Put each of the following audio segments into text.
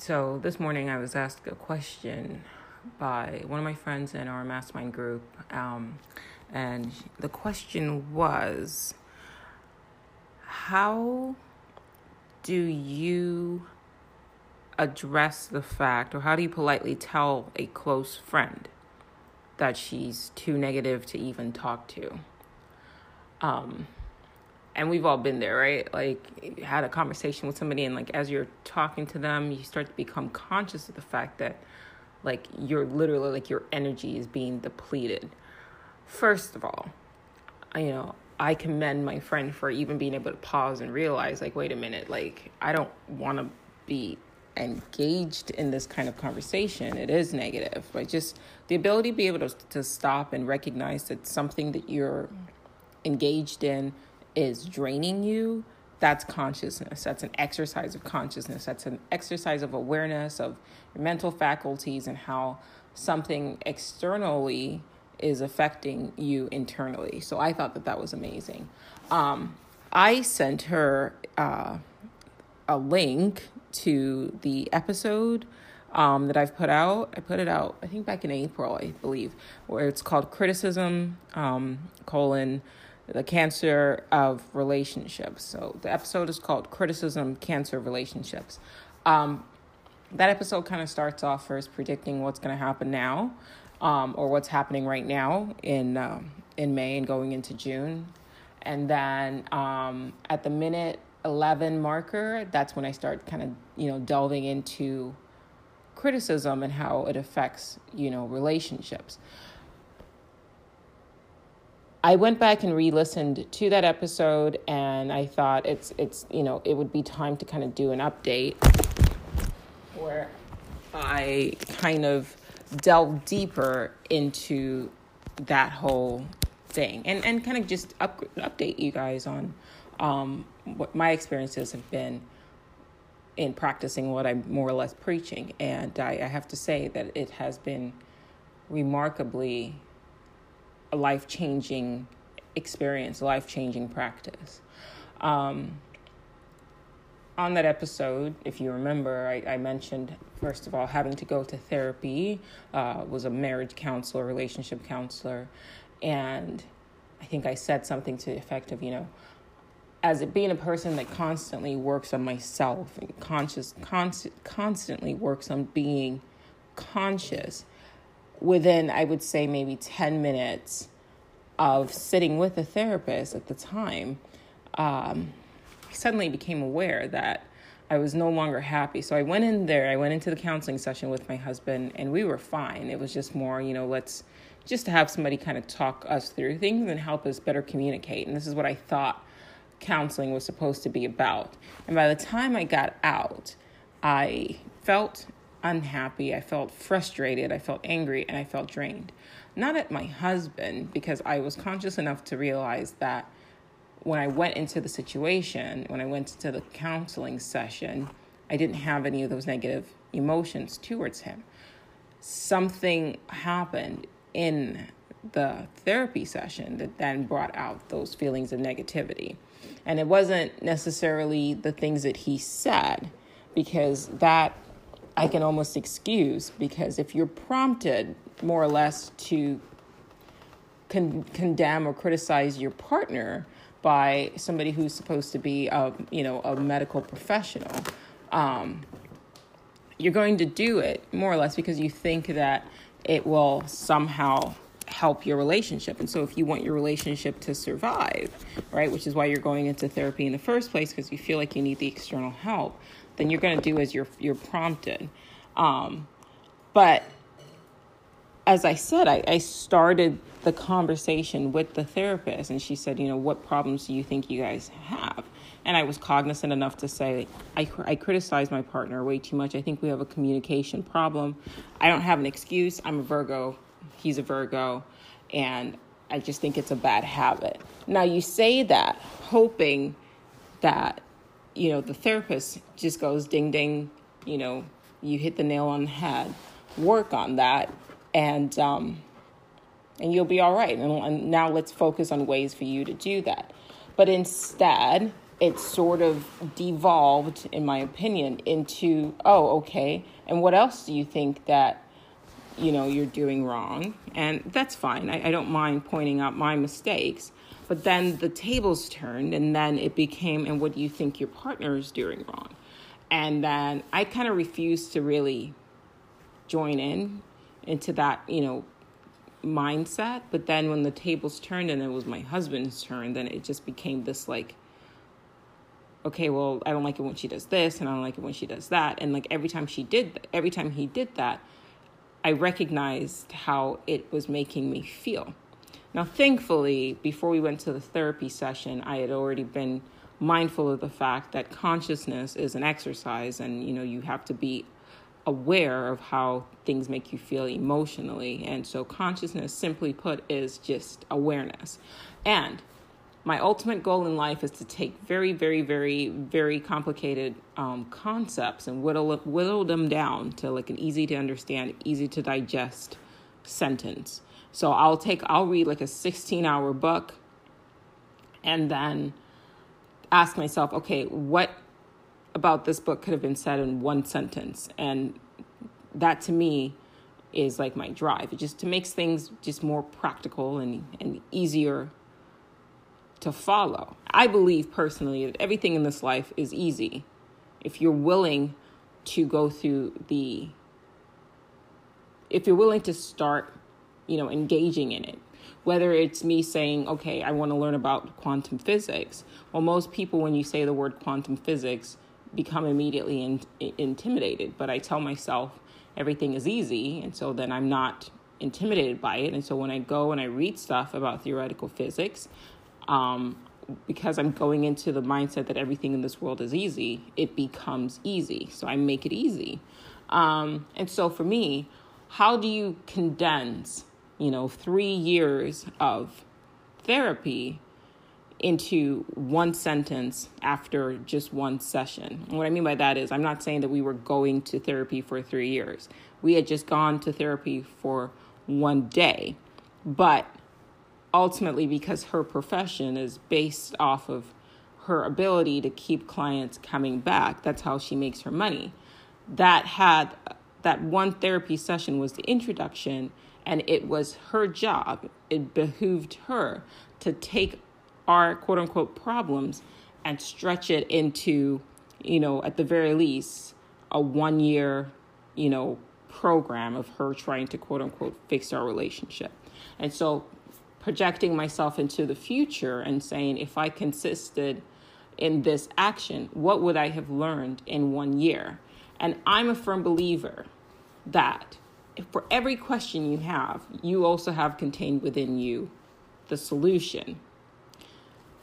So this morning I was asked a question by one of my friends in our mastermind group. Um, and the question was How do you address the fact, or how do you politely tell a close friend that she's too negative to even talk to? Um, and we've all been there, right? Like, had a conversation with somebody, and like, as you're talking to them, you start to become conscious of the fact that, like, you're literally like your energy is being depleted. First of all, you know, I commend my friend for even being able to pause and realize, like, wait a minute, like, I don't want to be engaged in this kind of conversation. It is negative, but just the ability to be able to, to stop and recognize that something that you're engaged in is draining you, that's consciousness. That's an exercise of consciousness. That's an exercise of awareness of your mental faculties and how something externally is affecting you internally. So I thought that that was amazing. Um, I sent her uh, a link to the episode um, that I've put out. I put it out, I think back in April, I believe, where it's called Criticism, um, colon, the cancer of relationships. So the episode is called Criticism, Cancer Relationships. Um, that episode kind of starts off first predicting what's going to happen now, um, or what's happening right now in um, in May and going into June, and then um, at the minute eleven marker, that's when I start kind of you know delving into criticism and how it affects you know relationships. I went back and re-listened to that episode, and I thought it's it's you know it would be time to kind of do an update where I kind of delve deeper into that whole thing and and kind of just up, update you guys on um, what my experiences have been in practicing what I'm more or less preaching, and I, I have to say that it has been remarkably a life changing experience, life changing practice. Um, on that episode, if you remember, I, I, mentioned, first of all, having to go to therapy, uh, was a marriage counselor, relationship counselor. And I think I said something to the effect of, you know, as it being a person that constantly works on myself and conscious, const- constantly works on being conscious, within, I would say, maybe 10 minutes of sitting with a therapist at the time, um, I suddenly became aware that I was no longer happy. So I went in there, I went into the counseling session with my husband, and we were fine. It was just more, you know, let's just to have somebody kind of talk us through things and help us better communicate. And this is what I thought counseling was supposed to be about. And by the time I got out, I felt unhappy, I felt frustrated, I felt angry, and I felt drained. Not at my husband, because I was conscious enough to realize that when I went into the situation, when I went into the counseling session, I didn't have any of those negative emotions towards him. Something happened in the therapy session that then brought out those feelings of negativity. And it wasn't necessarily the things that he said, because that I can almost excuse because if you're prompted more or less to con- condemn or criticize your partner by somebody who's supposed to be a you know a medical professional, um, you're going to do it more or less because you think that it will somehow help your relationship. And so if you want your relationship to survive, right, which is why you're going into therapy in the first place because you feel like you need the external help, then you're going to do as you're you're prompted. Um, but as I said, I, I started the conversation with the therapist, and she said, "You know, what problems do you think you guys have?" And I was cognizant enough to say, I, I criticize my partner way too much. I think we have a communication problem. I don't have an excuse. I'm a Virgo. He's a Virgo. And I just think it's a bad habit. Now, you say that hoping that you know, the therapist just goes ding ding, you know, you hit the nail on the head. Work on that, and um, and you'll be all right. And, and now let's focus on ways for you to do that. But instead, it sort of devolved, in my opinion, into oh, okay, and what else do you think that you know you're doing wrong? And that's fine. I, I don't mind pointing out my mistakes. But then the tables turned, and then it became, and what do you think your partner is doing wrong? And then I kind of refused to really join in into that, you know, mindset. But then when the tables turned and it was my husband's turn, then it just became this like, okay, well, I don't like it when she does this, and I don't like it when she does that. And like every time she did, every time he did that, I recognized how it was making me feel. Now, thankfully, before we went to the therapy session, I had already been mindful of the fact that consciousness is an exercise and you know you have to be aware of how things make you feel emotionally. And so consciousness simply put is just awareness. And my ultimate goal in life is to take very very very very complicated um, concepts and whittle whittle them down to like an easy to understand easy to digest sentence so I'll take, I'll read like a 16 hour book and then ask myself, okay, what about this book could have been said in one sentence? And that to me is like my drive. It just makes things just more practical and, and easier to follow. I believe personally that everything in this life is easy if you're willing to go through the if you're willing to start you know, engaging in it. Whether it's me saying, okay, I want to learn about quantum physics. Well, most people, when you say the word quantum physics, become immediately in, intimidated. But I tell myself everything is easy. And so then I'm not intimidated by it. And so when I go and I read stuff about theoretical physics, um, because I'm going into the mindset that everything in this world is easy, it becomes easy. So I make it easy. Um, and so for me, how do you condense you know, three years of therapy into one sentence after just one session. And what I mean by that is, I'm not saying that we were going to therapy for three years. We had just gone to therapy for one day. But ultimately, because her profession is based off of her ability to keep clients coming back, that's how she makes her money. That had that one therapy session was the introduction and it was her job, it behooved her to take our quote unquote problems and stretch it into, you know, at the very least, a one year, you know, program of her trying to quote unquote fix our relationship. And so projecting myself into the future and saying, if I consisted in this action, what would I have learned in one year? And I'm a firm believer that for every question you have, you also have contained within you the solution.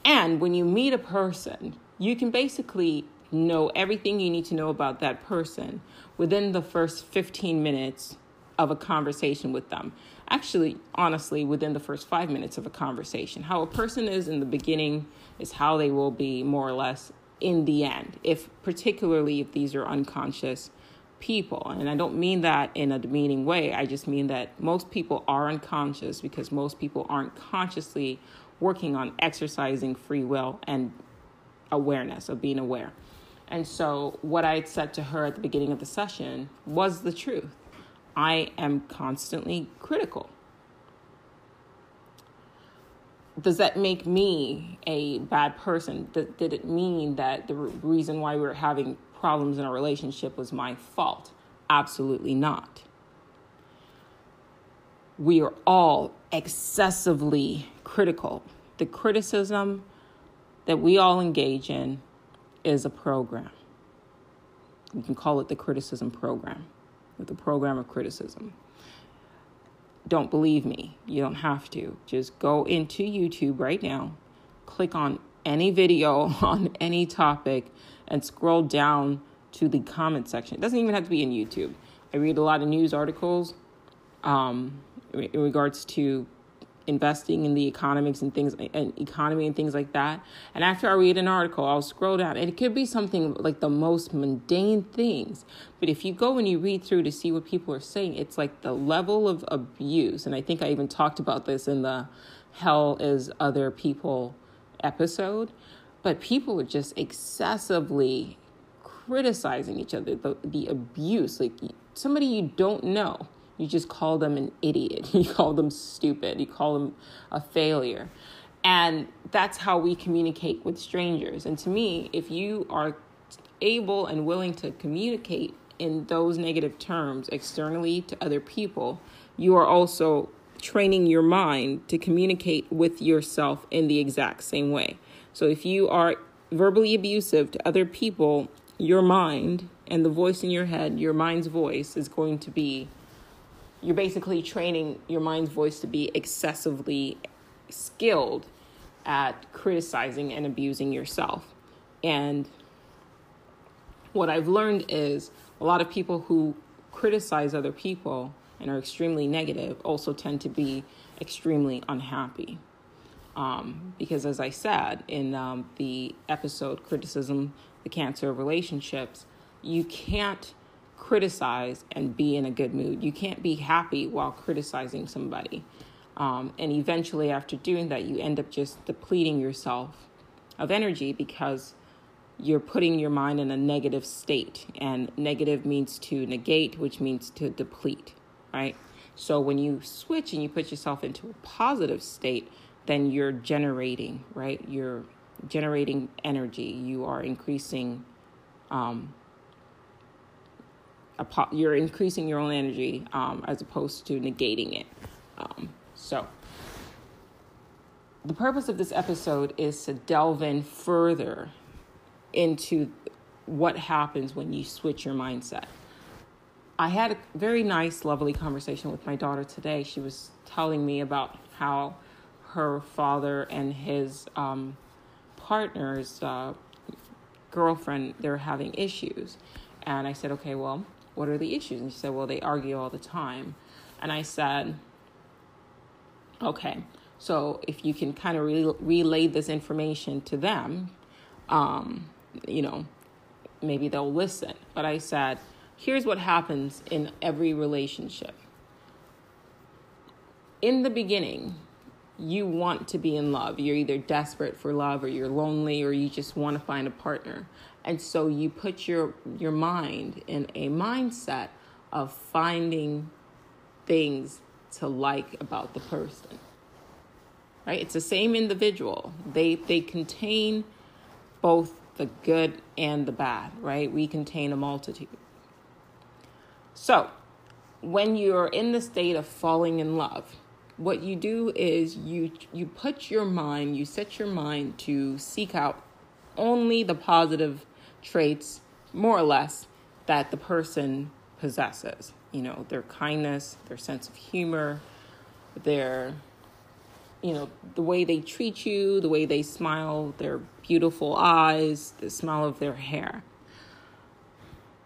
And when you meet a person, you can basically know everything you need to know about that person within the first 15 minutes of a conversation with them. Actually, honestly, within the first five minutes of a conversation. How a person is in the beginning is how they will be more or less in the end, if particularly if these are unconscious people. And I don't mean that in a demeaning way. I just mean that most people are unconscious because most people aren't consciously working on exercising free will and awareness of being aware. And so, what I had said to her at the beginning of the session was the truth. I am constantly critical. Does that make me a bad person? Did, it mean that the reason why we we're having problems in a relationship was my fault. Absolutely not. We are all excessively critical. The criticism that we all engage in is a program. You can call it the criticism program, the program of criticism. Don't believe me. You don't have to. Just go into YouTube right now, click on any video on any topic, and scroll down to the comment section. It doesn't even have to be in YouTube. I read a lot of news articles um, in regards to investing in the economics and things and economy and things like that. And after I read an article, I'll scroll down and it could be something like the most mundane things. But if you go and you read through to see what people are saying, it's like the level of abuse. And I think I even talked about this in the Hell is Other People episode but people were just excessively criticizing each other, the, the abuse, like somebody you don't know. You just call them an idiot. You call them stupid. You call them a failure. And that's how we communicate with strangers. And to me, if you are able and willing to communicate in those negative terms externally to other people, you are also training your mind to communicate with yourself in the exact same way. So if you are verbally abusive to other people, your mind and the voice in your head, your mind's voice is going to be you're basically training your mind's voice to be excessively skilled at criticizing and abusing yourself. And what I've learned is a lot of people who criticize other people and are extremely negative also tend to be extremely unhappy. Um, because, as I said in um, the episode Criticism, the Cancer of Relationships, you can't criticize and be in a good mood. You can't be happy while criticizing somebody. Um, and eventually, after doing that, you end up just depleting yourself of energy because you're putting your mind in a negative state. And negative means to negate, which means to deplete, right? So when you switch and you put yourself into a positive state, then you're generating, right? You're generating energy. You are increasing, um, po- you're increasing your own energy um, as opposed to negating it. Um, so, the purpose of this episode is to delve in further into what happens when you switch your mindset. I had a very nice, lovely conversation with my daughter today. She was telling me about how her father and his um, partner's uh, girlfriend they're having issues, and I said, "Okay, well, what are the issues?" And she said, "Well, they argue all the time." And I said, "Okay, so if you can kind of re- relay this information to them, um, you know, maybe they'll listen. But I said, here's what happens in every relationship. In the beginning, you want to be in love. You're either desperate for love or you're lonely or you just want to find a partner. And so you put your your mind in a mindset of finding things to like about the person. Right? It's the same individual. They they contain both the good and the bad, right? We contain a multitude. So, when you're in the state of falling in love, what you do is you you put your mind, you set your mind to seek out only the positive traits, more or less, that the person possesses. You know, their kindness, their sense of humor, their you know, the way they treat you, the way they smile, their beautiful eyes, the smell of their hair.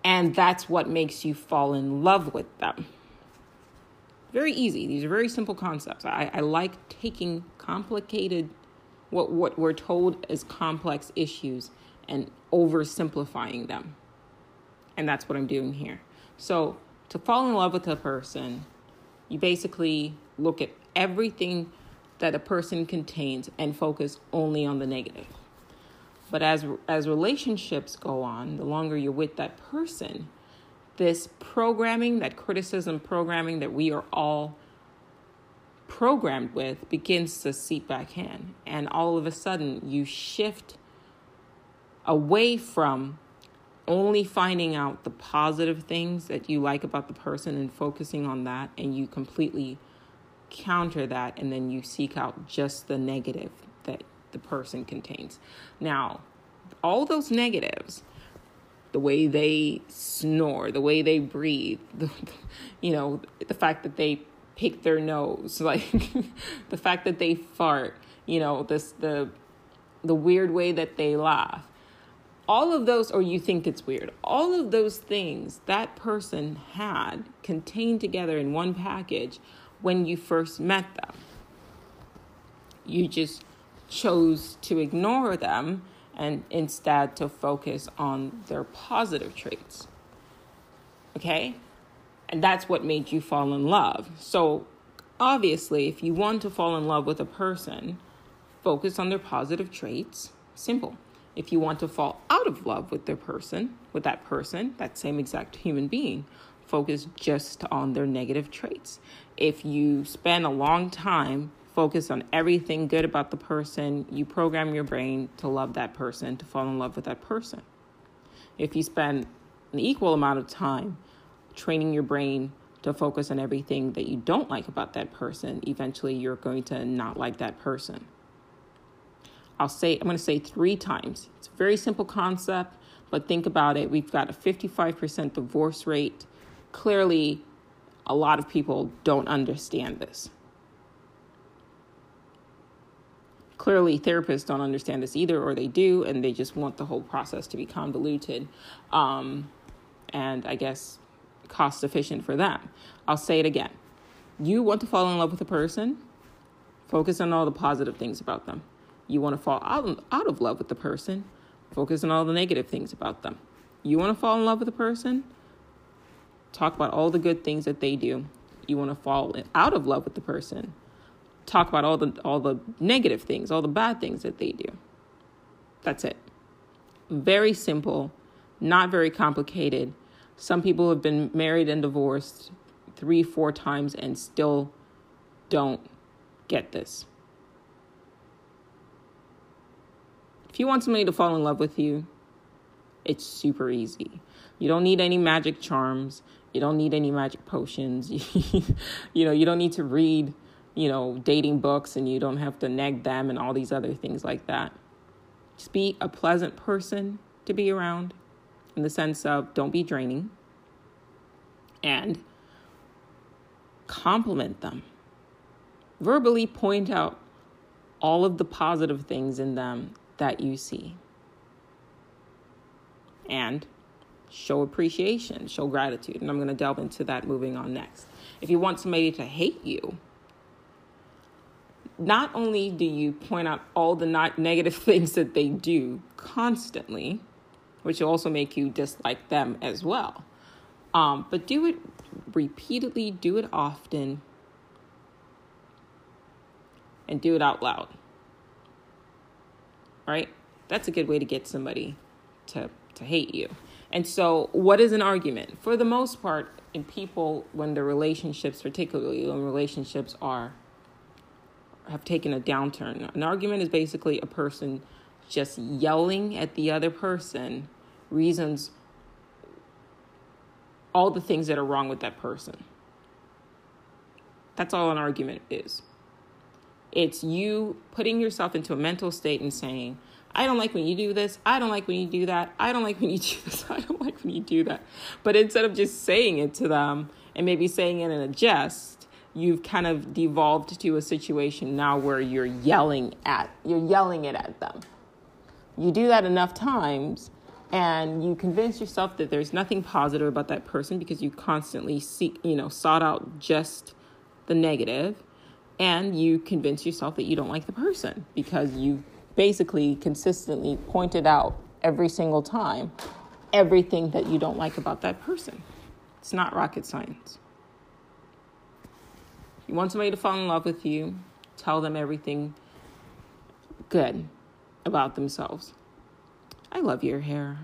And that's what makes you fall in love with them. Very easy. These are very simple concepts. I, I like taking complicated, what, what we're told as complex issues, and oversimplifying them. And that's what I'm doing here. So, to fall in love with a person, you basically look at everything that a person contains and focus only on the negative. But as as relationships go on, the longer you're with that person, this programming, that criticism programming that we are all programmed with begins to seep back in. And all of a sudden, you shift away from only finding out the positive things that you like about the person and focusing on that, and you completely counter that and then you seek out just the negative that the person contains. Now, all those negatives, the way they snore, the way they breathe, the, you know, the fact that they pick their nose, like the fact that they fart, you know, this the the weird way that they laugh. All of those, or you think it's weird, all of those things that person had contained together in one package when you first met them. You just chose to ignore them and instead to focus on their positive traits. Okay? And that's what made you fall in love. So, obviously, if you want to fall in love with a person, focus on their positive traits, Simple. If you want to fall out of love with their person, with that person, that same exact human being, focus just on their negative traits. If you spend a long time focus on everything good about the person, you program your brain to love that person, to fall in love with that person. If you spend an equal amount of time training your brain to focus on everything that you don't like about that person, eventually you're going to not like that person. I'll say, I'm going to say three times. It's a very simple concept, but think about it. We've got a 55% divorce rate. Clearly, a lot of people don't understand this. Clearly, therapists don't understand this either, or they do, and they just want the whole process to be convoluted um, and I guess cost efficient for them. I'll say it again. You want to fall in love with a person, focus on all the positive things about them. You want to fall out, out of love with the person, focus on all the negative things about them. You want to fall in love with a person, talk about all the good things that they do. You want to fall out of love with the person, talk about all the all the negative things, all the bad things that they do. That's it. Very simple, not very complicated. Some people have been married and divorced three, four times and still don't get this. If you want somebody to fall in love with you, it's super easy. You don't need any magic charms. You don't need any magic potions. you know, you don't need to read, you know, dating books and you don't have to nag them and all these other things like that. Just be a pleasant person to be around in the sense of don't be draining and compliment them. Verbally point out all of the positive things in them that you see. And show appreciation, show gratitude. And I'm going to delve into that moving on next. If you want somebody to hate you, not only do you point out all the not negative things that they do constantly, which will also make you dislike them as well, um, but do it repeatedly, do it often, and do it out loud. Right? That's a good way to get somebody to, to hate you. And so, what is an argument? For the most part, in people, when the relationships, particularly when relationships are have taken a downturn, an argument is basically a person just yelling at the other person reasons all the things that are wrong with that person. That's all an argument is. It's you putting yourself into a mental state and saying, I don't like when you do this. I don't like when you do that. I don't like when you do this. I don't like when you do that. But instead of just saying it to them and maybe saying it in a jest, you've kind of devolved to a situation now where you're yelling at you're yelling it at them. You do that enough times and you convince yourself that there's nothing positive about that person because you constantly seek, you know, sought out just the negative and you convince yourself that you don't like the person because you basically consistently pointed out every single time everything that you don't like about that person. It's not rocket science. You want somebody to fall in love with you, tell them everything good about themselves. I love your hair.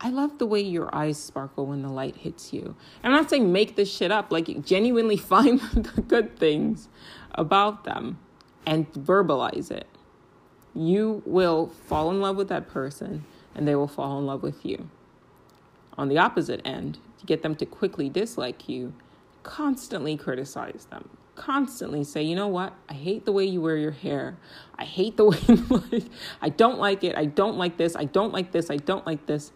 I love the way your eyes sparkle when the light hits you. I'm not saying make this shit up, like genuinely find the good things about them and verbalize it you will fall in love with that person and they will fall in love with you. On the opposite end, to get them to quickly dislike you, constantly criticize them. Constantly say, you know what? I hate the way you wear your hair. I hate the way like, I don't like it. I don't like this. I don't like this. I don't like this.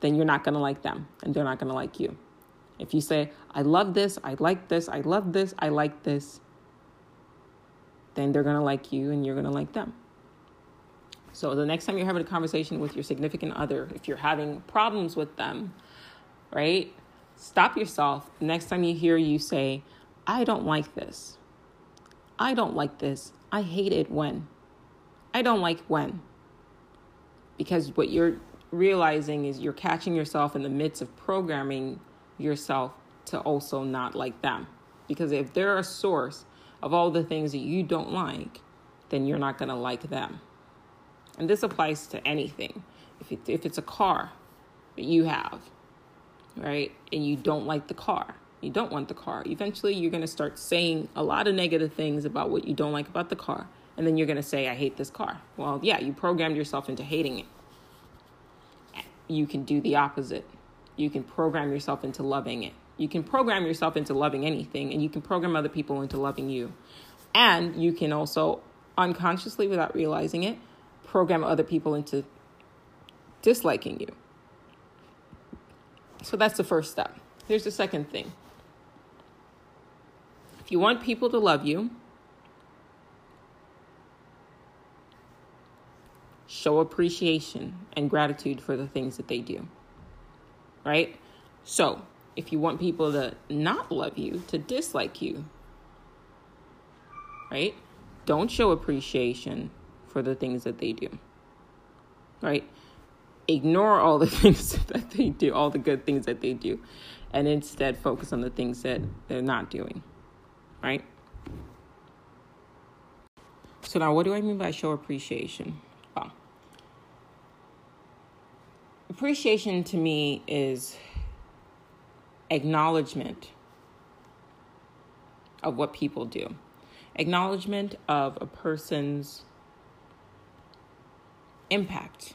Then you're not going to like them and they're not going to like you. If you say, I love this, I like this, I love this, I like this, then they're going to like you and you're going to like them. So the next time you're having a conversation with your significant other, if you're having problems with them, right? Stop yourself. Next time you hear you say, I don't like this. I don't like this. I hate it when. I don't like when. Because what you're realizing is you're catching yourself in the midst of programming yourself to also not like them. Because if they're a source of all the things that you don't like, then you're not going to like them. And this applies to anything. If, it, if it's a car that you have, right, and you don't like the car, you don't want the car, eventually you're going to start saying a lot of negative things about what you don't like about the car. And then you're going to say, I hate this car. Well, yeah, you programmed yourself into hating it. You can do the opposite. You can program yourself into loving it. You can program yourself into loving anything, and you can program other people into loving you. And you can also, unconsciously, without realizing it, program other people into disliking you. So that's the first step. Here's the second thing if you want people to love you, show appreciation and gratitude for the things that they do. Right? So, if you want people to not love you, to dislike you, right? Don't show appreciation for the things that they do. Right? Ignore all the things that they do, all the good things that they do, and instead focus on the things that they're not doing. Right? So, now what do I mean by show appreciation? Well, appreciation to me is acknowledgement of what people do, acknowledgement of a person's impact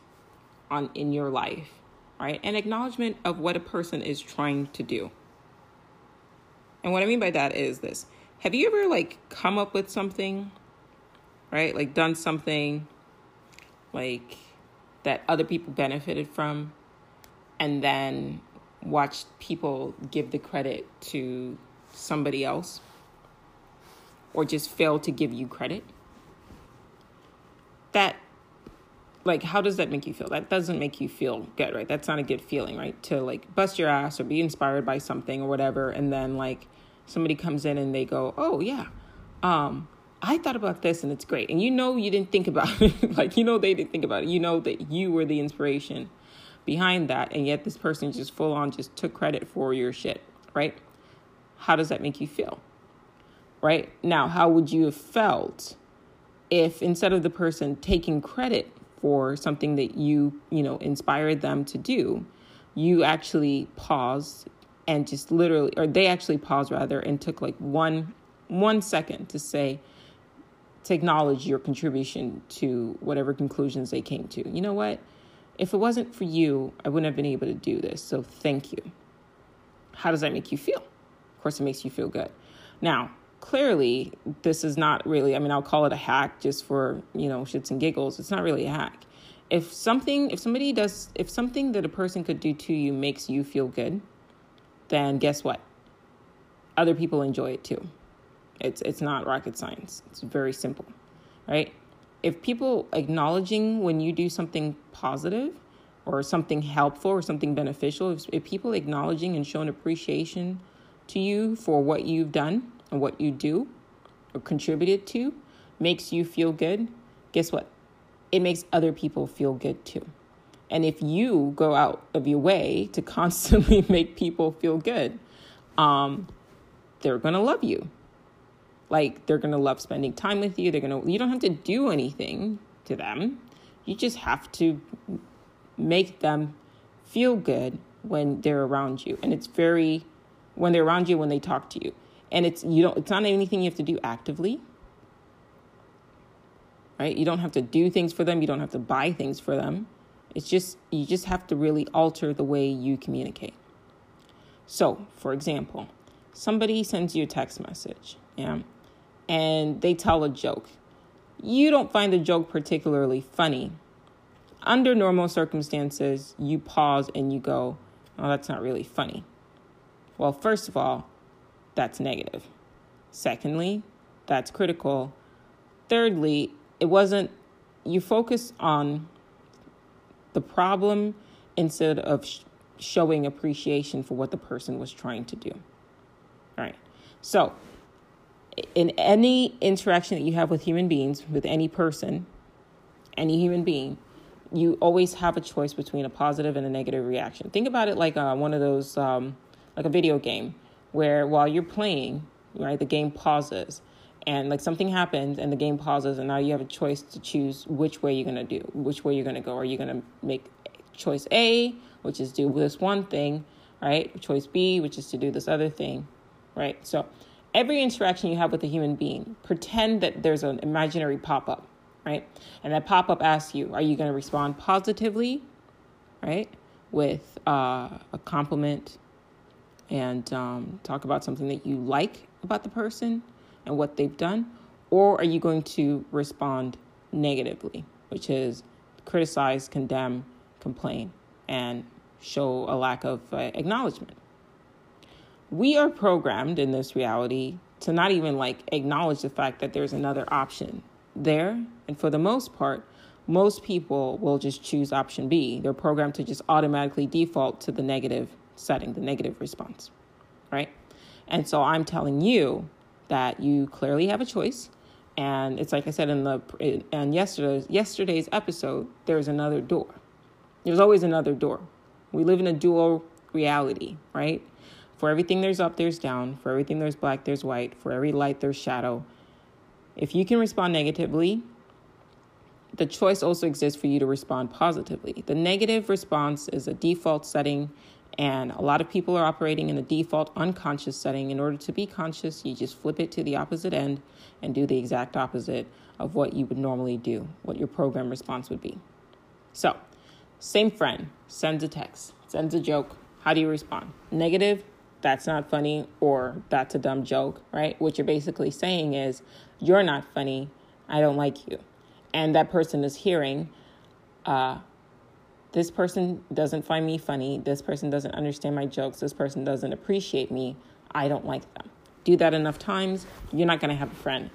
on in your life, right? An acknowledgement of what a person is trying to do. And what I mean by that is this. Have you ever like come up with something, right? Like done something like that other people benefited from and then watched people give the credit to somebody else or just fail to give you credit? That like how does that make you feel? That doesn't make you feel good right? That's not a good feeling right? To like bust your ass or be inspired by something or whatever and then like somebody comes in and they go oh yeah um i thought about this and it's great. And you know you didn't think about it. Like you know they didn't think about it. You know that you were the inspiration behind that and yet this person just full on just took credit for your shit right? How does that make you feel right? Now how would you have felt if instead of the person taking credit for something that you, you know, inspired them to do, you actually paused and just literally or they actually paused rather and took like one one second to say to acknowledge your contribution to whatever conclusions they came to. You know what? If it wasn't for you, I wouldn't have been able to do this. So thank you. How does that make you feel? Of course, it makes you feel good. Now, clearly this is not really i mean i'll call it a hack just for you know shits and giggles. It's not really a hack. If something if somebody does if something that a person could do to you makes you feel good then guess what? Other people enjoy it too. It's it's not rocket science. It's very simple right? If people acknowledging when you do something positive or something helpful or something beneficial if, if people acknowledging and showing appreciation to you for what you've done and what you do or contributed to makes you feel good, guess what? It makes other people feel good too. And if you go out of your way to constantly make people feel good, um, they're gonna love you. Like they're gonna love spending time with you. They're gonna. You don't have to do anything to them. You just have to make them feel good when they're around you. And it's very when they're around you when they talk to you and it's you don't it's not anything you have to do actively. Right? You don't have to do things for them. You don't have to buy things for them. It's just you just have to really alter the way you communicate. So for example somebody sends you a text message yeah? And they tell a joke. You don't find the joke particularly funny. Under normal circumstances you pause and you go oh that's not really funny. Well first of all that's negative. Secondly, that's critical. Thirdly, it wasn't, you focus on the problem instead of sh- showing appreciation for what the person was trying to do. All right. So, in any interaction that you have with human beings, with any person, any human being, you always have a choice between a positive and a negative reaction. Think about it like uh, one of those, um, like a video game where while you're playing, right, the game pauses. And like something happens and the game pauses and now you have a choice to choose which way you're going to do which way you're going to go. Are you going to make choice a which is do this one thing right? Choice b which is to do this other thing right? So every interaction you have with a human being pretend that there's an imaginary pop-up right? And that pop-up asks you are you going to respond positively right with uh, a compliment and um, talk about something that you like about the person and what they've done? Or are you going to respond negatively, which is criticize, condemn, complain, and show a lack of uh, acknowledgement? We are programmed in this reality to not even like acknowledge the fact that there's another option there. And for the most part, most people will just choose option B. They're programmed to just automatically default to the negative setting, the negative response, right? And so I'm telling you that you clearly have a choice. And it's like I said in the and yesterday's yesterday's episode, there's another door. There's always another door. We live in a dual reality, right? For everything there's up, there's down. For everything there's black, there's white. For every light, there's shadow. If you can respond negatively, the choice also exists for you to respond positively. The negative response is a default setting and a lot of people are operating in the default unconscious setting. In order to be conscious, you just flip it to the opposite end and do the exact opposite of what you would normally do, what your program response would be. So, same friend sends a text, sends a joke. How do you respond? Negative, that's not funny, or that's a dumb joke, right? What you're basically saying is, you're not funny, I don't like you. And that person is hearing, uh, this person doesn't find me funny. This person doesn't understand my jokes. This person doesn't appreciate me. I don't like them. Do that enough times, you're not going to have a friend.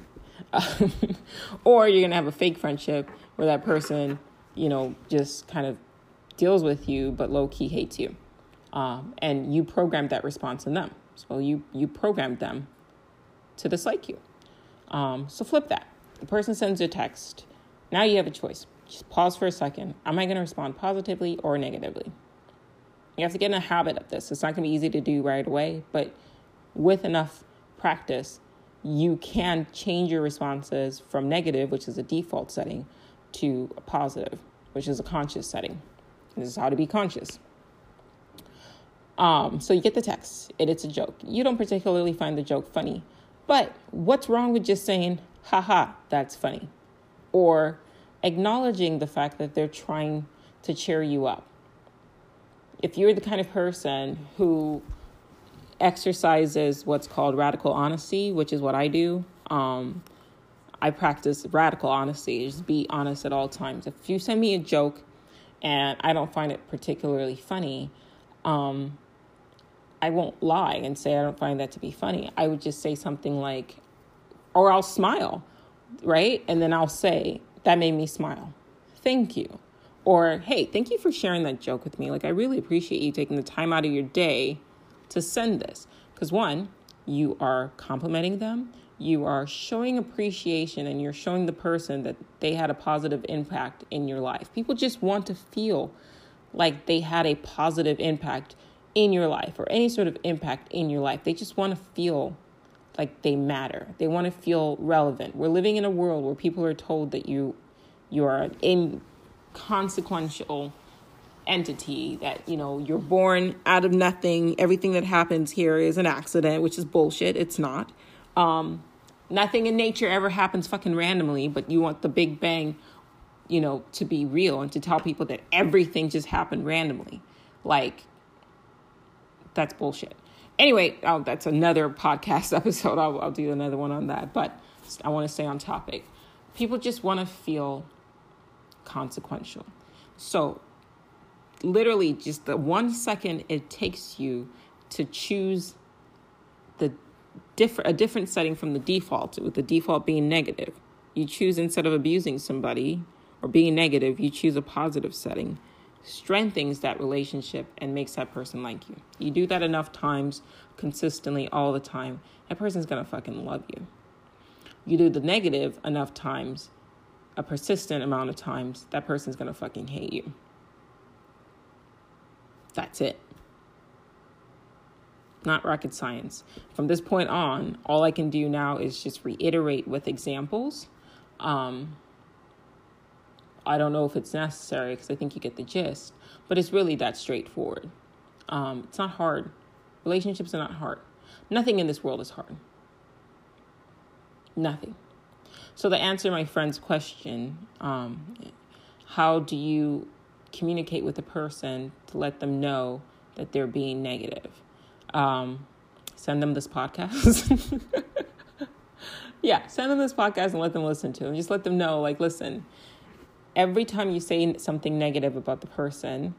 or you're going to have a fake friendship where that person, you know, just kind of deals with you but low key hates you. Um, and you programmed that response in them. So you, you programmed them to dislike you. Um, so flip that. The person sends a text. Now you have a choice just pause for a second. Am I going to respond positively or negatively? You have to get in a habit of this. It's not going to be easy to do right away, but with enough practice, you can change your responses from negative, which is a default setting, to a positive, which is a conscious setting. This is how to be conscious. Um, so you get the text, and it's a joke. You don't particularly find the joke funny, but what's wrong with just saying, haha, that's funny? Or acknowledging the fact that they're trying to cheer you up. If you're the kind of person who exercises what's called radical honesty, which is what I do, um, I practice radical honesty. Just be honest at all times. If you send me a joke and I don't find it particularly funny, um, I won't lie and say I don't find that to be funny. I would just say something like, or I'll smile, right? And then I'll say, that made me smile. Thank you. Or, hey, thank you for sharing that joke with me. Like, I really appreciate you taking the time out of your day to send this. Because, one, you are complimenting them, you are showing appreciation, and you're showing the person that they had a positive impact in your life. People just want to feel like they had a positive impact in your life or any sort of impact in your life. They just want to feel like they matter. They want to feel relevant. We're living in a world where people are told that you you are an inconsequential entity that you know you're born out of nothing. Everything that happens here is an accident which is bullshit. It's not. Um, nothing in nature ever happens fucking randomly but you want the big bang you know to be real and to tell people that everything just happened randomly. Like that's bullshit anyway, oh, that's another podcast episode. I'll, I'll do another one on that. But I want to stay on topic. People just want to feel consequential. So, literally, just the one second it takes you to choose the different a different setting from the default, with the default being negative. You choose instead of abusing somebody or being negative, you choose a positive setting strengthens that relationship and makes that person like you. You do that enough times, consistently, all the time, that person's gonna fucking love you. You do the negative enough times, a persistent amount of times, that person's gonna fucking hate you. That's it. not rocket science. From this point on, all I can do now is just reiterate with examples. Um, I don't know if it's necessary because I think you get the gist, but it's really that straightforward. Um, it's not hard. Relationships are not hard. Nothing in this world is hard. Nothing. So, to answer my friend's question, um, how do you communicate with a person to let them know that they're being negative? Um, send them this podcast. yeah, send them this podcast and let them listen to it. Just let them know, like, listen, every time you say something negative about the person,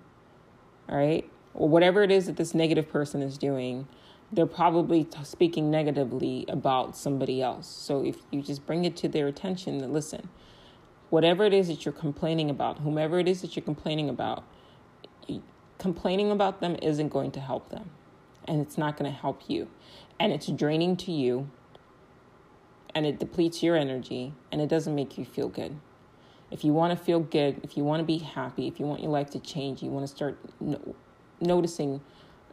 all right, or whatever it is that this negative person is doing, they're probably t- speaking negatively about somebody else. So if you just bring it to their attention that listen, whatever it is that you're complaining about, whomever it is that you're complaining about, complaining about them isn't going to help them. And it's not going to help you. And it's draining to you. And it depletes your energy. And it doesn't make you feel good. If you want to feel good, if you want to be happy, if you want your life to change, you want to start no- noticing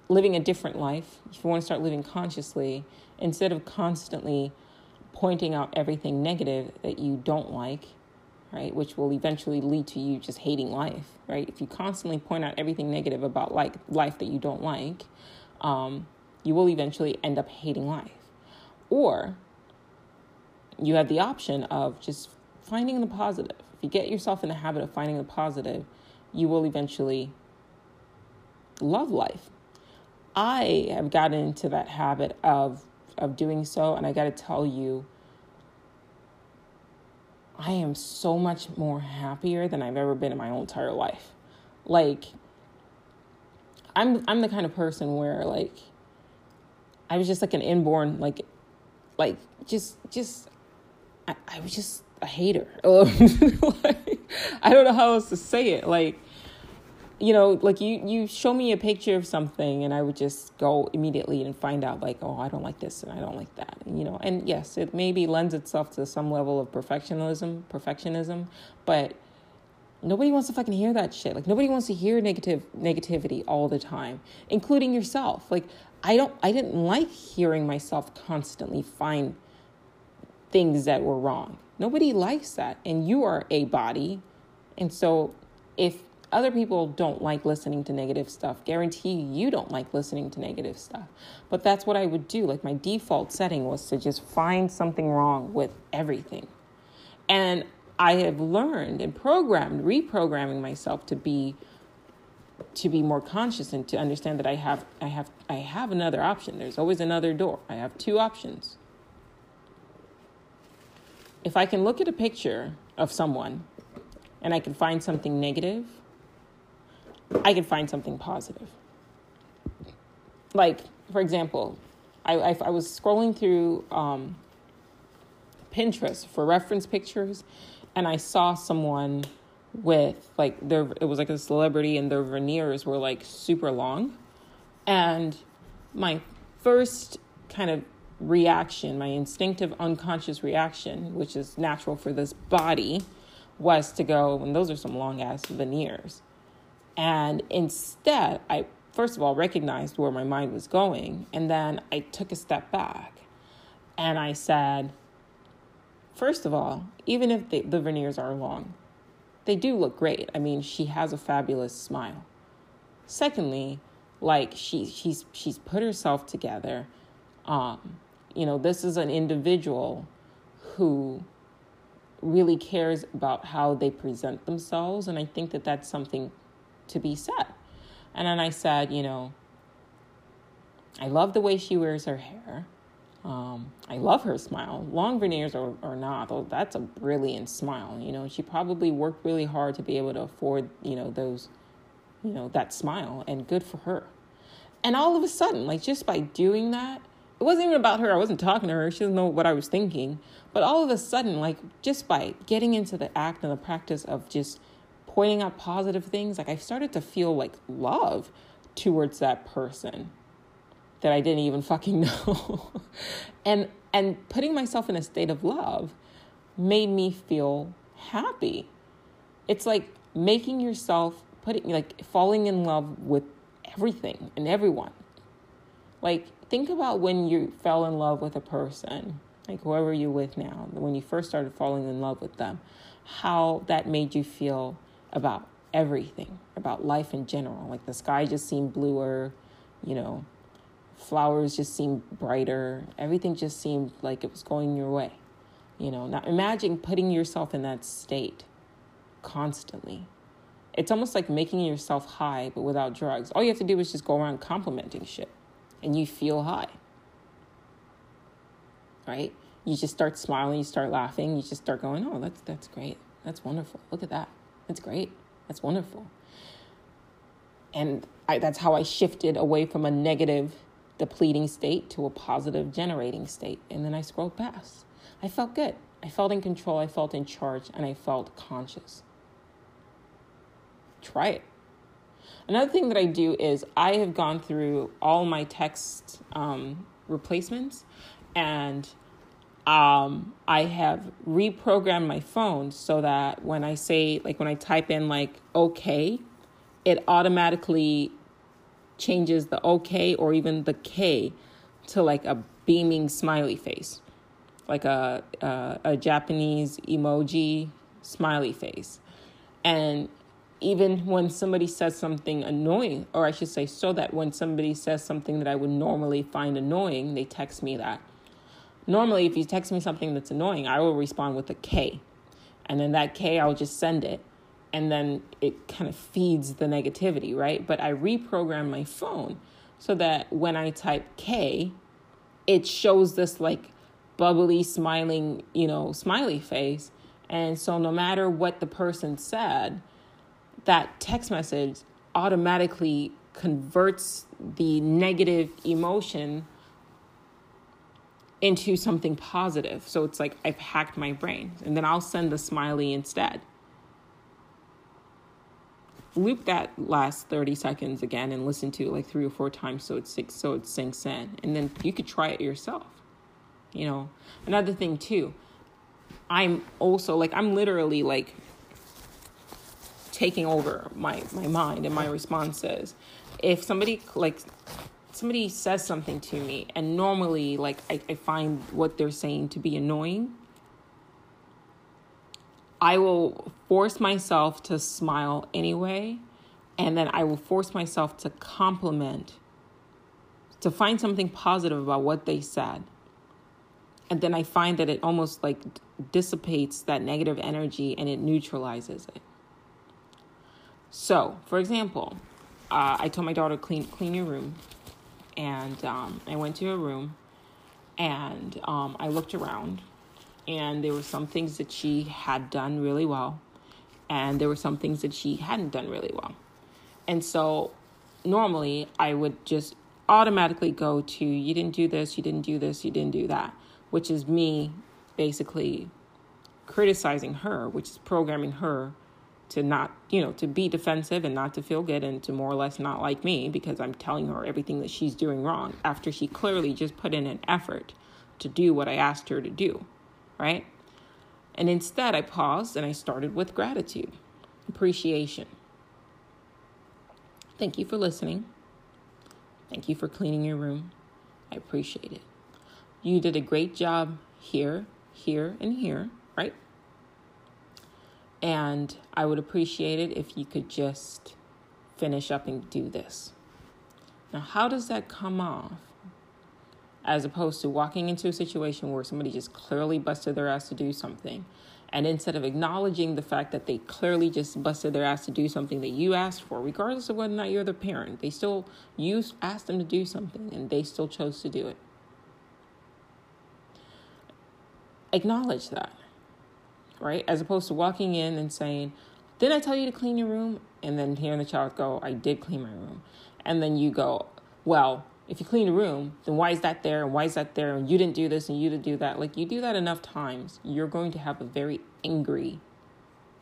living a different life, if you want to start living consciously, instead of constantly pointing out everything negative that you don't like, right, which will eventually lead to you just hating life, right? If you constantly point out everything negative about like life that you don't like, um, you will eventually end up hating life. Or you have the option of just finding the positive. You get yourself in the habit of finding the positive, you will eventually love life. I have gotten into that habit of of doing so, and I got to tell you, I am so much more happier than I've ever been in my whole entire life. Like, I'm I'm the kind of person where like I was just like an inborn like like just just I, I was just a hater. like, I don't know how else to say it. Like you know, like you you show me a picture of something and I would just go immediately and find out like, oh, I don't like this and I don't like that. You know, and yes, it maybe lends itself to some level of perfectionism, perfectionism, but nobody wants to fucking hear that shit. Like nobody wants to hear negative negativity all the time, including yourself. Like I don't I didn't like hearing myself constantly find things that were wrong. Nobody likes that. And you are a body. And so if other people don't like listening to negative stuff. Guarantee you don't like listening to negative stuff. But that's what I would do. Like my default setting was to just find something wrong with everything. And I have learned and programmed, reprogramming myself to be to be more conscious and to understand that I have I have I have another option. There's always another door. I have two options. If I can look at a picture of someone and I can find something negative, I can find something positive. Like, for example, I, I, I was scrolling through um, Pinterest for reference pictures, and I saw someone with like their it was like a celebrity and their veneers were like super long and my first kind of reaction my instinctive unconscious reaction which is natural for this body was to go and those are some long ass veneers and instead, I first of all recognized where my mind was going. And then I took a step back and I said, first of all, even if they, the veneers are long, they do look great. I mean, she has a fabulous smile. Secondly, like she she's she's put herself together. Um, you know, this is an individual who really cares about how they present themselves, and I think that that's something to be said. And then I said, you know, I love the way she wears her hair. Um, I love her smile. Long veneers or, or not, though, that's a brilliant smile. You know, she probably worked really hard to be able to afford, you know, those, you know, that smile, and good for her. And all of a sudden, like just by doing that, it wasn't even about her. I wasn't talking to her. She doesn't know what I was thinking. But all of a sudden, like just by getting into the act and the practice of just pointing out positive things, like I started to feel like love towards that person that I didn't even fucking know. and and putting myself in a state of love made me feel happy. It's like making yourself putting like falling in love with everything and everyone. Like, think about when you fell in love with a person, like whoever you're with now, when you first started falling in love with them, how that made you feel about everything, about life in general. Like the sky just seemed bluer, you know, flowers just seemed brighter, everything just seemed like it was going your way. You know, now imagine putting yourself in that state constantly. It's almost like making yourself high, but without drugs. All you have to do is just go around complimenting shit, and you feel high. Right? You just start smiling, you start laughing, you just start going, "Oh, that's that's great. That's wonderful. Look at that. That's great. That's wonderful." And I, that's how I shifted away from a negative, depleting state to a positive, generating state. And then I scrolled past. I felt good. I felt in control. I felt in charge, and I felt conscious try it. Another thing that I do is I have gone through all my text um, replacements and um, I have reprogrammed my phone so that when I say, like, when I type in, like, okay, it automatically changes the okay or even the K to like a beaming smiley face, like a, a, a Japanese emoji smiley face. And even when somebody says something annoying, or I should say, so that when somebody says something that I would normally find annoying, they text me that. Normally, if you text me something that's annoying, I will respond with a K. And then that K, I'll just send it. And then it kind of feeds the negativity, right? But I reprogram my phone so that when I type K, it shows this like bubbly, smiling, you know, smiley face. And so no matter what the person said, that text message automatically converts the negative emotion into something positive. So it's like I've hacked my brain, and then I'll send the smiley instead. Loop that last 30 seconds again and listen to it like three or four times so it sinks, so it sinks in. And then you could try it yourself. You know, another thing too, I'm also like, I'm literally like taking over my my mind and my responses. If somebody like somebody says something to me and normally like I, I find what they're saying to be annoying i will force myself to smile anyway and then i will force myself to compliment to find something positive about what they said. And then i find that it almost like dissipates that negative energy and it neutralizes it so, for example, uh, I told my daughter clean clean your room, and um, I went to her room, and um, I looked around, and there were some things that she had done really well, and there were some things that she hadn't done really well, and so normally I would just automatically go to you didn't do this, you didn't do this, you didn't do that, which is me basically criticizing her, which is programming her to not, you know, to be defensive and not to feel good and to more or less not like me because I'm telling her everything that she's doing wrong after she clearly just put in an effort to do what I asked her to do, right? And instead, I paused and I started with gratitude, appreciation. Thank you for listening. Thank you for cleaning your room. I appreciate it. You did a great job here, here, and here? And I would appreciate it if you could just finish up and do this. Now, how does that come off? As opposed to walking into a situation where somebody just clearly busted their ass to do something. And instead of acknowledging the fact that they clearly just busted their ass to do something that you asked for, regardless of whether or not you're the parent, they still, you asked them to do something and they still chose to do it. Acknowledge that right? As opposed to walking in and saying, Did I tell you to clean your room? And then hearing the child go, I did clean my room. And then you go, Well, if you clean the room, then why is that there? And why is that there? And you didn't do this and you didn't do that. Like, you do that enough times, you're going to have a very angry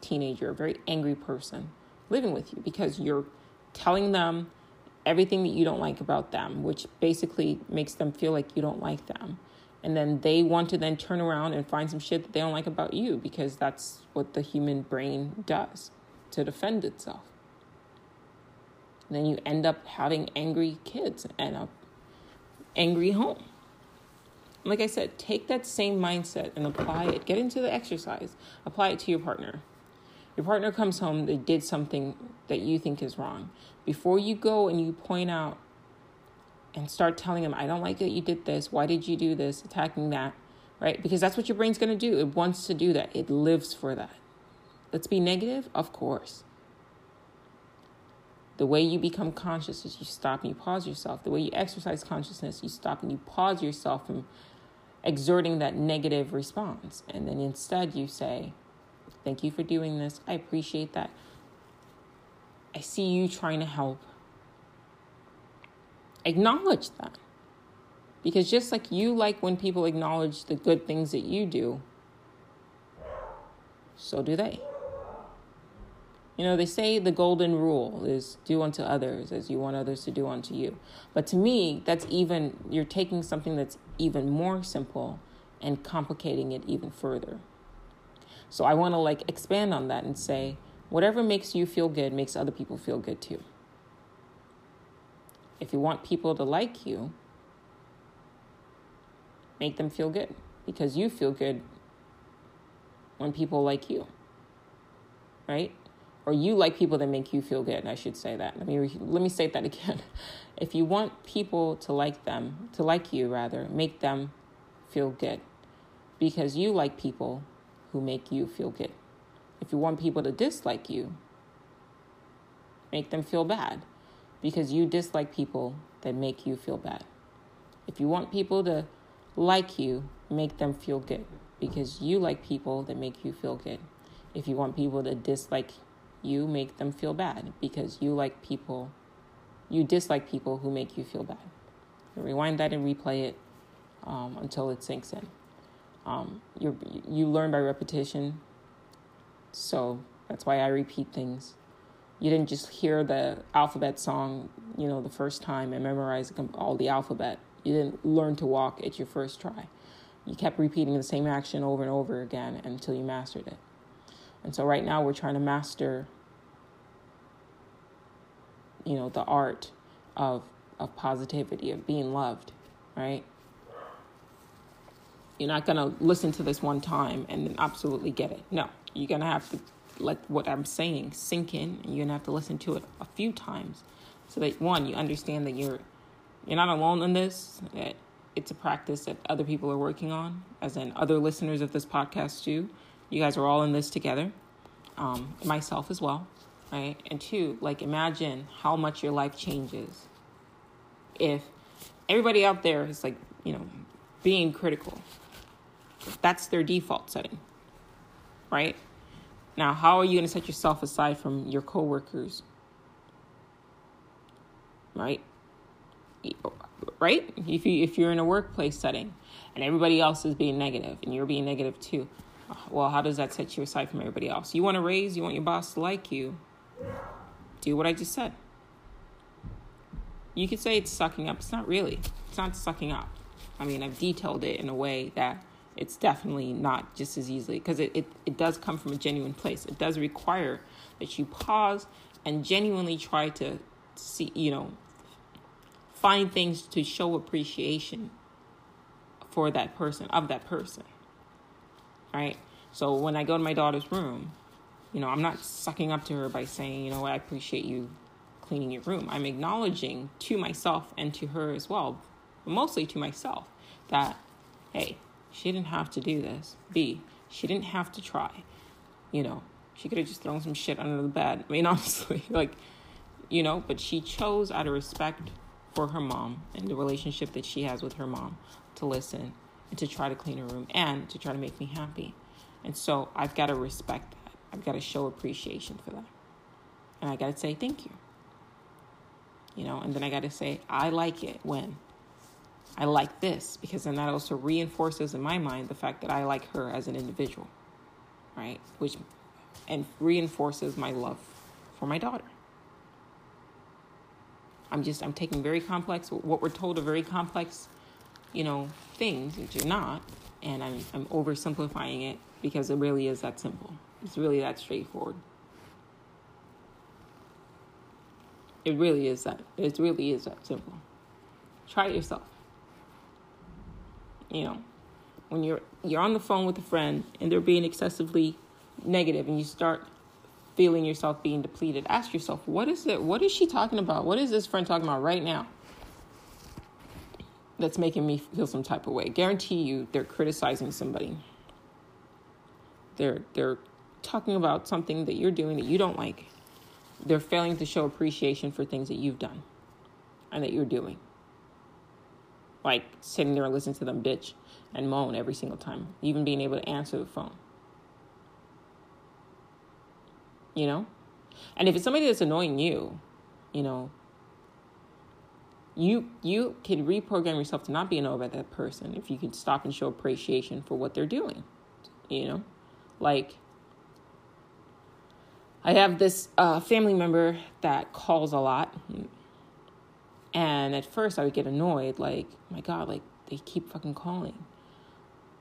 teenager, a very angry person living with you because you're telling them everything that you don't like about them, which basically makes them feel like you don't like them and then they want to then turn around and find some shit that they don't like about you because that's what the human brain does to defend itself. And then you end up having angry kids and a angry home. Like I said, take that same mindset and apply it. Get into the exercise, apply it to your partner. Your partner comes home, they did something that you think is wrong. Before you go and you point out and start telling them, I don't like that you did this. Why did you do this? Attacking that, right? Because that's what your brain's going to do. It wants to do that, it lives for that. Let's be negative? Of course. The way you become conscious is you stop and you pause yourself. The way you exercise consciousness, you stop and you pause yourself from exerting that negative response. And then instead you say, Thank you for doing this. I appreciate that. I see you trying to help. Acknowledge that. Because just like you like when people acknowledge the good things that you do, so do they. You know, they say the golden rule is do unto others as you want others to do unto you. But to me, that's even, you're taking something that's even more simple and complicating it even further. So I want to like expand on that and say, whatever makes you feel good makes other people feel good too. If you want people to like you, make them feel good because you feel good when people like you. Right? or you like people that make you feel good. I should say that. Let me let me say that again. If you want people to like them, to like you rather, make them feel good, because you like people who make you feel good. If you want people to dislike you, make them feel bad, because you dislike people that make you feel bad. If you want people to like you, make them feel good, because you like people that make you feel good. If you want people to dislike you make them feel bad because you like people, you dislike people who make you feel bad. rewind that and replay it um, until it sinks in. Um, you you learn by repetition, so that's why I repeat things. You didn't just hear the alphabet song, you know, the first time and memorize all the alphabet. You didn't learn to walk at your first try. You kept repeating the same action over and over again until you mastered it. And so right now we're trying to master you know, the art of of positivity, of being loved, right? You're not going to listen to this one time and then absolutely get it. No, you're going to have to let what I'm saying sink in and you're to have to listen to it a few times so that one, you understand that you're you're not alone in this, that it's a practice that other people are working on, as in other listeners of this podcast too. You guys are all in this together, um, myself as well right? And two, like imagine how much your life changes if everybody out there is like, you know, being critical. That's their default setting, right? Now, how are you going to set yourself aside from your coworkers? Right? Right? If you if you're in a workplace setting and everybody else is being negative and you're being negative too, well, how does that set you aside from everybody else? You want to raise, you want your boss to like you, do what I just said. You could say it's sucking up. It's not really. It's not sucking up. I mean, I've detailed it in a way that it's definitely not just as easily because it, it, it does come from a genuine place. It does require that you pause and genuinely try to see, you know, find things to show appreciation for that person, of that person. Right? So when I go to my daughter's room, you know, I'm not sucking up to her by saying, you know, I appreciate you cleaning your room. I'm acknowledging to myself and to her as well, mostly to myself, that, hey, she didn't have to do this. B, she didn't have to try. You know, she could have just thrown some shit under the bed. I mean, honestly, like, you know, but she chose out of respect for her mom and the relationship that she has with her mom to listen and to try to clean her room and to try to make me happy. And so I've got to respect that. I've got to show appreciation for that. And I got to say thank you. You know, and then I got to say, I like it when I like this, because then that also reinforces in my mind the fact that I like her as an individual, right? Which, and reinforces my love for my daughter. I'm just, I'm taking very complex, what we're told are very complex, you know, things, which are not, and I'm, I'm oversimplifying it because it really is that simple. It's really that straightforward. It really is that. It really is that simple. Try it yourself. You know, when you're you're on the phone with a friend and they're being excessively negative and you start feeling yourself being depleted, ask yourself, what is it? What is she talking about? What is this friend talking about right now? That's making me feel some type of way. Guarantee you they're criticizing somebody. They're they're talking about something that you're doing that you don't like. They're failing to show appreciation for things that you've done and that you're doing. Like sitting there and listening to them bitch and moan every single time, even being able to answer the phone. You know? And if it's somebody that's annoying you, you know, you you can reprogram yourself to not be annoyed by that person if you can stop and show appreciation for what they're doing. You know? Like I have this uh, family member that calls a lot. And at first I would get annoyed, like, my God, like they keep fucking calling.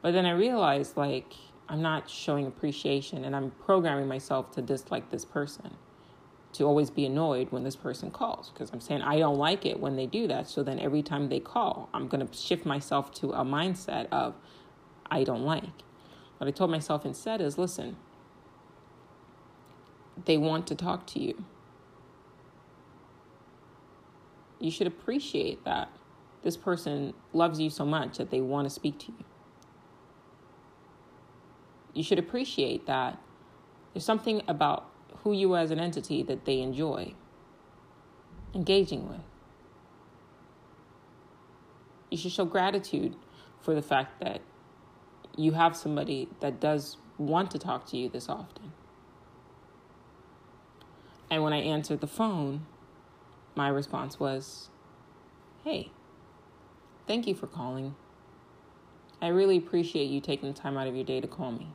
But then I realized, like, I'm not showing appreciation and I'm programming myself to dislike this person, to always be annoyed when this person calls because I'm saying I don't like it when they do that. So then every time they call, I'm going to shift myself to a mindset of I don't like. What I told myself instead is listen, they want to talk to you. You should appreciate that this person loves you so much that they want to speak to you. You should appreciate that there's something about who you are as an entity that they enjoy engaging with. You should show gratitude for the fact that you have somebody that does want to talk to you this often. And when I answered the phone, my response was, Hey, thank you for calling. I really appreciate you taking the time out of your day to call me.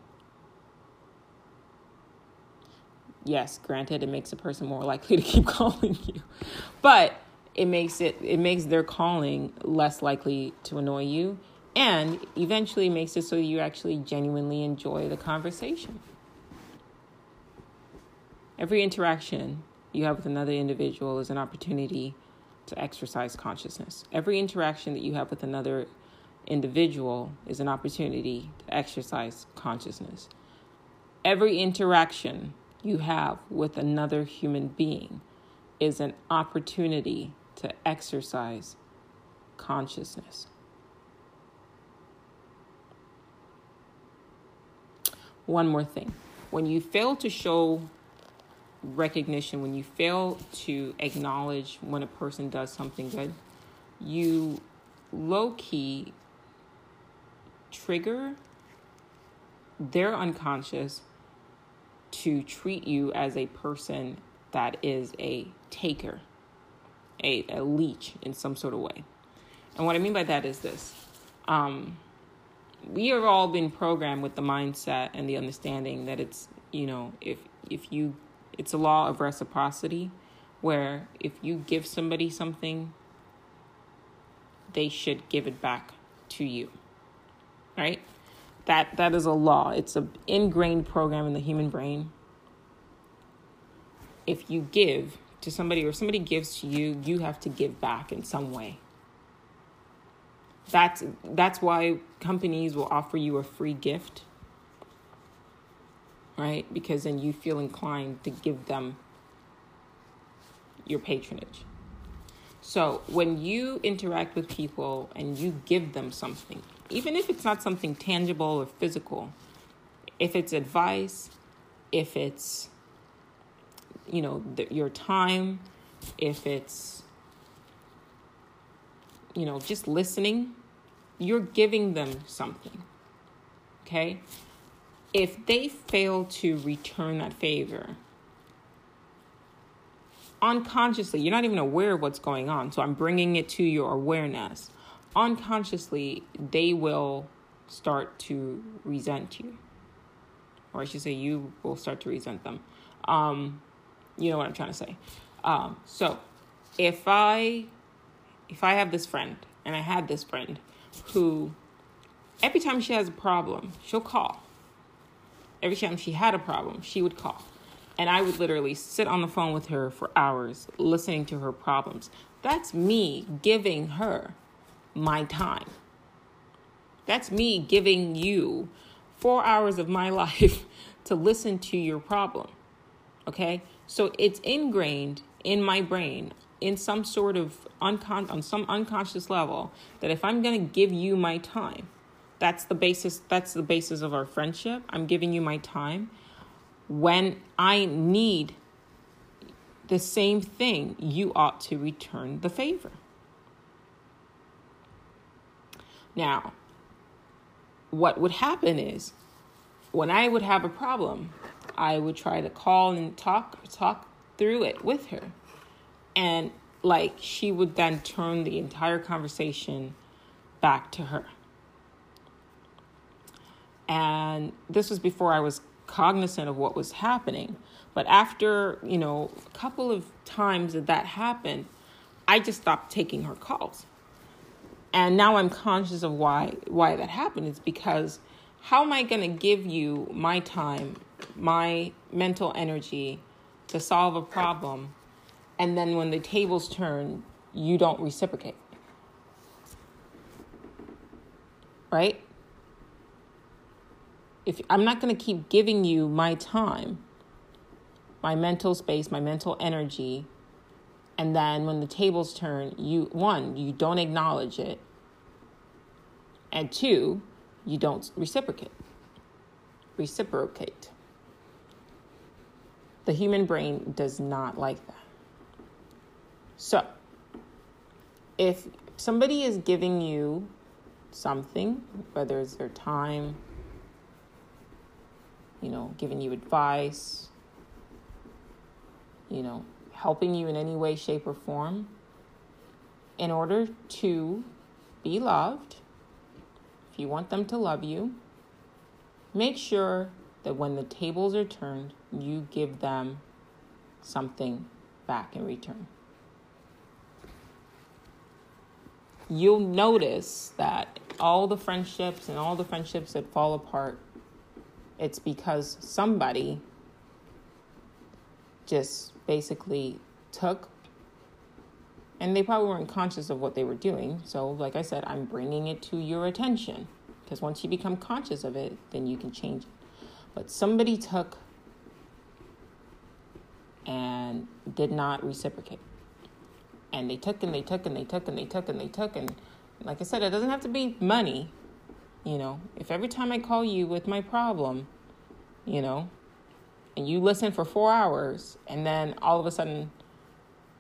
Yes, granted, it makes a person more likely to keep calling you, but it makes it it makes their calling less likely to annoy you, and eventually makes it so you actually genuinely enjoy the conversation. Every interaction you have with another individual is an opportunity to exercise consciousness. Every interaction that you have with another individual is an opportunity to exercise consciousness. Every interaction you have with another human being is an opportunity to exercise consciousness. One more thing. When you fail to show recognition, when you fail to acknowledge when a person does something good, you low key trigger their unconscious to treat you as a person that is a taker, a, a leech in some sort of way. And what I mean by that is this. Um, we have all been programmed with the mindset and the understanding that it's, you know, if if you it's a law of reciprocity where if you give somebody something, they should give it back to you. Right? That that is a law. It's an ingrained program in the human brain. If you give to somebody or somebody gives to you, you have to give back in some way. That's that's why companies will offer you a free gift right? Because then you feel inclined to give them your patronage. So when you interact with people and you give them something, even if it's not something tangible or physical, if it's advice, if it's you know the, your time, if it's you know just listening, you're giving them something. Okay? If they fail to return that favor, unconsciously, you're not even aware of what's going on. So I'm bringing it to your awareness. Unconsciously, they will start to resent you. Or I should say, you will start to resent them. Um, you know what I'm trying to say. Um, so if I if I have this friend and I had this friend who every time she has a problem, she'll call every time she had a problem, she would call. And I would literally sit on the phone with her for hours listening to her problems. That's me giving her my time. That's me giving you four hours of my life to listen to your problem. Okay? So it's ingrained in my brain in some sort of uncon- on some unconscious level that if I'm going to give you my time, that's the basis that's the basis of our friendship. I'm giving you my time when I need the same thing, you ought to return the favor. Now, what would happen is when I would have a problem, I would try to call and talk talk through it with her. And like she would then turn the entire conversation back to her. And this was before I was cognizant of what was happening. But after, you know, a couple of times that that happened, I just stopped taking her calls. And now I'm conscious of why why that happened. It's because how am I going to give you my time, my mental energy to solve a problem and then when the tables turn, you don't reciprocate? Right? If I'm not going to keep giving you my time, my mental space, my mental energy, and then when the tables turn, you one, you don't acknowledge it, and two, you don't reciprocate. Reciprocate. The human brain does not like that. So, if somebody is giving you something, whether it's their time, you know, giving you advice, you know, helping you in any way, shape, or form in order to be loved. If you want them to love you, make sure that when the tables are turned, you give them something back in return. You'll notice that all the friendships and all the friendships that fall apart it's because somebody just basically took and they probably weren't conscious of what they were doing. So, like I said, I'm bringing it to your attention because once you become conscious of it, then you can change it. But somebody took and did not reciprocate. And they took and they took and they took and they took and they took. And like I said, it doesn't have to be money, you know, if every time I call you with my problem, you know, and you listen for four hours, and then all of a sudden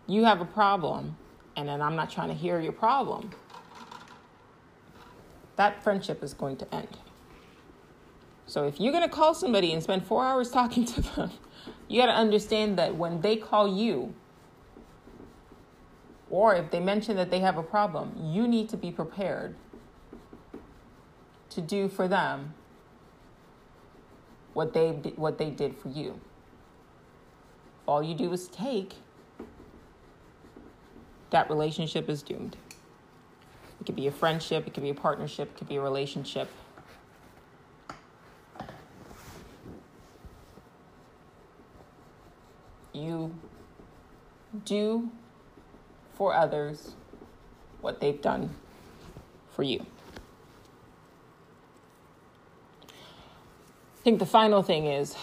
you have a problem, and then I'm not trying to hear your problem, that friendship is going to end. So if you're going to call somebody and spend four hours talking to them, you got to understand that when they call you, or if they mention that they have a problem, you need to be prepared to do for them what they what they did for you. All you do is take. That relationship is doomed. It could be a friendship, it could be a partnership, it could be a relationship. You do for others what they've done for you. I think the final thing is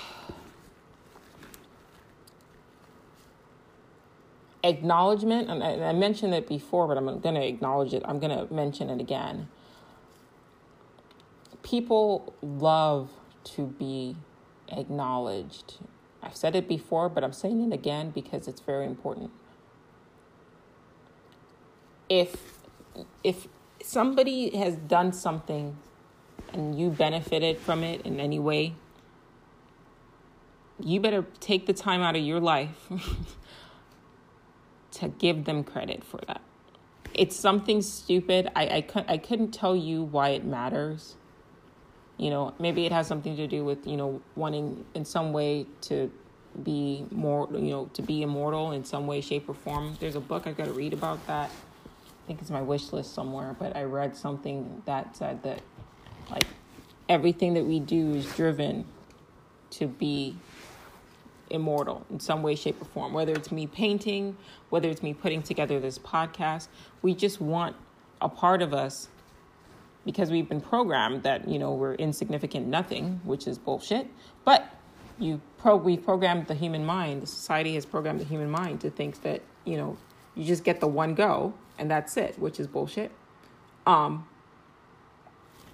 acknowledgement. And I, mentioned it before, but I'm going to acknowledge it. I'm going to mention it again. People love to be acknowledged. I've said it before, but I'm saying it again because it's very important. If if somebody has done something and you benefited from it in any way, you better take the time out of your life to give them credit for that. It's something stupid. I, I, I couldn't tell you why it matters. You know, maybe it has something to do with, you know, wanting in some way to be more, you know, to be immortal in some way, shape, or form. There's a book I've got to read about that. I think it's my wish list somewhere, but I read something that said that like everything that we do is driven to be immortal in some way, shape, or form. Whether it's me painting, whether it's me putting together this podcast, we just want a part of us because we've been programmed that you know we're insignificant nothing which is bullshit but you pro we've programmed the human mind the society has programmed the human mind to think that you know you just get the one go and that's it which is bullshit um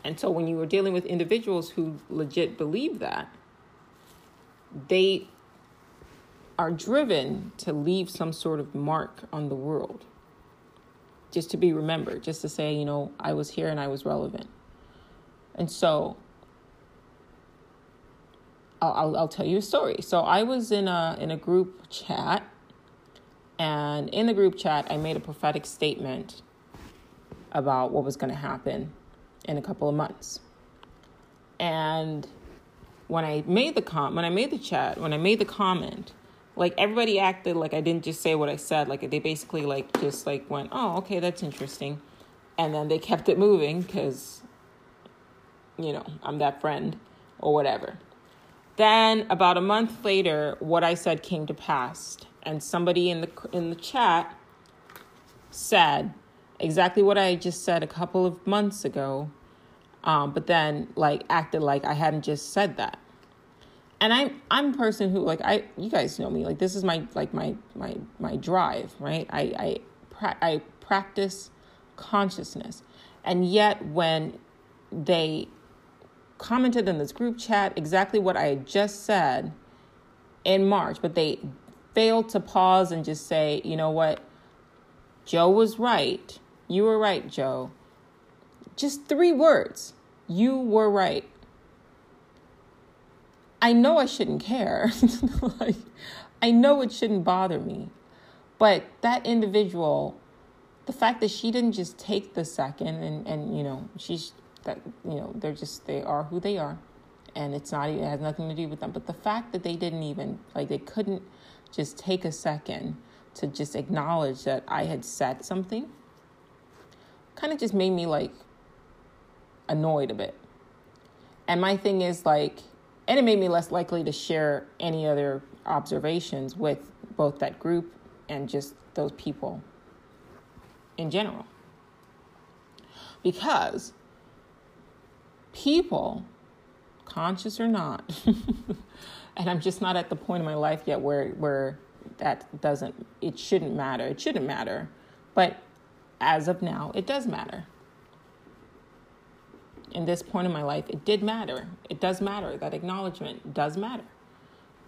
and so when you were dealing with individuals who legit believe that they are driven to leave some sort of mark on the world just to be remembered, just to say, you know, I was here and I was relevant. And so I'll, I'll, I'll tell you a story. So I was in a in a group chat, and in the group chat, I made a prophetic statement about what was going to happen in a couple of months. And when I made the com when I made the chat, when I made the comment, like everybody acted like I didn't just say what I said. Like they basically like just like went, "Oh, okay, that's interesting," and then they kept it moving because, you know, I'm that friend or whatever. Then about a month later, what I said came to pass, and somebody in the in the chat said exactly what I just said a couple of months ago, um, but then like acted like I hadn't just said that. And I'm I'm a person who like I you guys know me like this is my like my my my drive right? I I pra- I practice consciousness. And yet when they commented in this group chat exactly what I had just said in March but they failed to pause and just say you know what? Joe was right you were right Joe just three words you were right I know I shouldn't care. like, I know it shouldn't bother me. But that individual, the fact that she didn't just take the second and, and you know, she's that, you know, they're just, they are who they are. And it's not, it has nothing to do with them. But the fact that they didn't even, like, they couldn't just take a second to just acknowledge that I had said something kind of just made me like annoyed a bit. And my thing is like, and it made me less likely to share any other observations with both that group and just those people in general. Because people, conscious or not, and I'm just not at the point in my life yet where where that doesn't it shouldn't matter. It shouldn't matter. But as of now, it does matter in this point in my life, it did matter. It does matter. That acknowledgement does matter.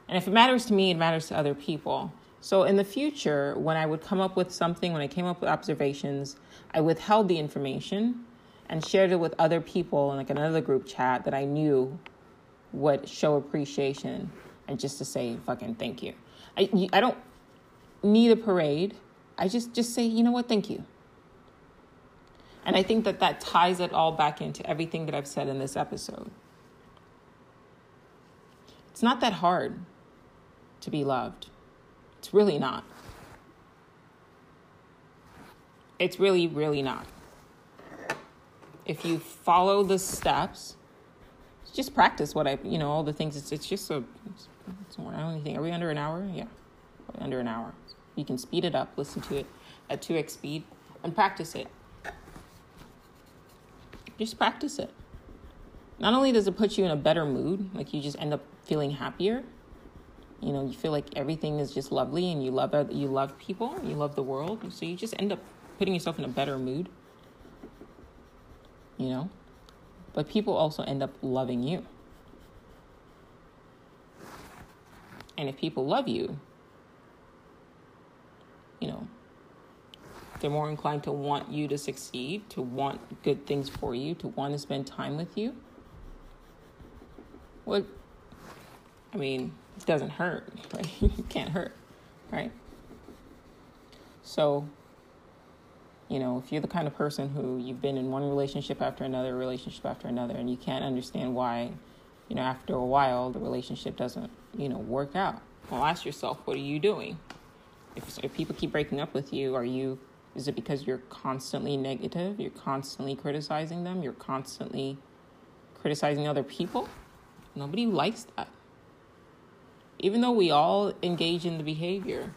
And if it matters to me, it matters to other people. So in the future, when I would come up with something, when I came up with observations, I withheld the information and shared it with other people in like another group chat that I knew would show appreciation and just to say fucking thank you. I, I don't need a parade. I just just say, you know what, thank you. And I think that that ties it all back into everything that I've said in this episode. It's not that hard to be loved. It's really not. It's really, really not. If you follow the steps, just practice what I, you know, all the things. It's, it's just a, it's, it's more, I don't think, are we under an hour? Yeah, under an hour. You can speed it up, listen to it at 2x speed, and practice it just practice it. Not only does it put you in a better mood, like you just end up feeling happier. You know, you feel like everything is just lovely, and you love you love people, you love the world, so you just end up putting yourself in a better mood. You know, but people also end up loving you. And if people love you, you know, they're more inclined to want you to succeed, to want good things for you, to want to spend time with you. What, I mean, it doesn't hurt, right? it can't hurt, right? So, you know, if you're the kind of person who you've been in one relationship after another relationship after another, and you can't understand why, you know, after a while the relationship doesn't, you know, work out, well, ask yourself, what are you doing? If, if people keep breaking up with you, are you is it because you're constantly negative? You're constantly criticizing them? You're constantly criticizing other people? Nobody likes that. Even though we all engage in the behavior,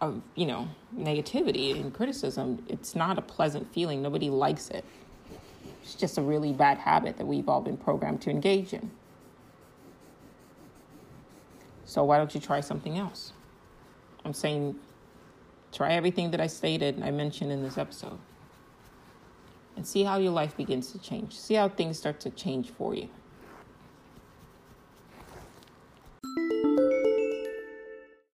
of, you know, negativity and criticism, it's not a pleasant feeling. Nobody likes it. It's just a really bad habit that we've all been programmed to engage in. So why don't you try something else? I'm saying try everything that I stated and I mentioned in this episode. And see how your life begins to change. See how things start to change for you.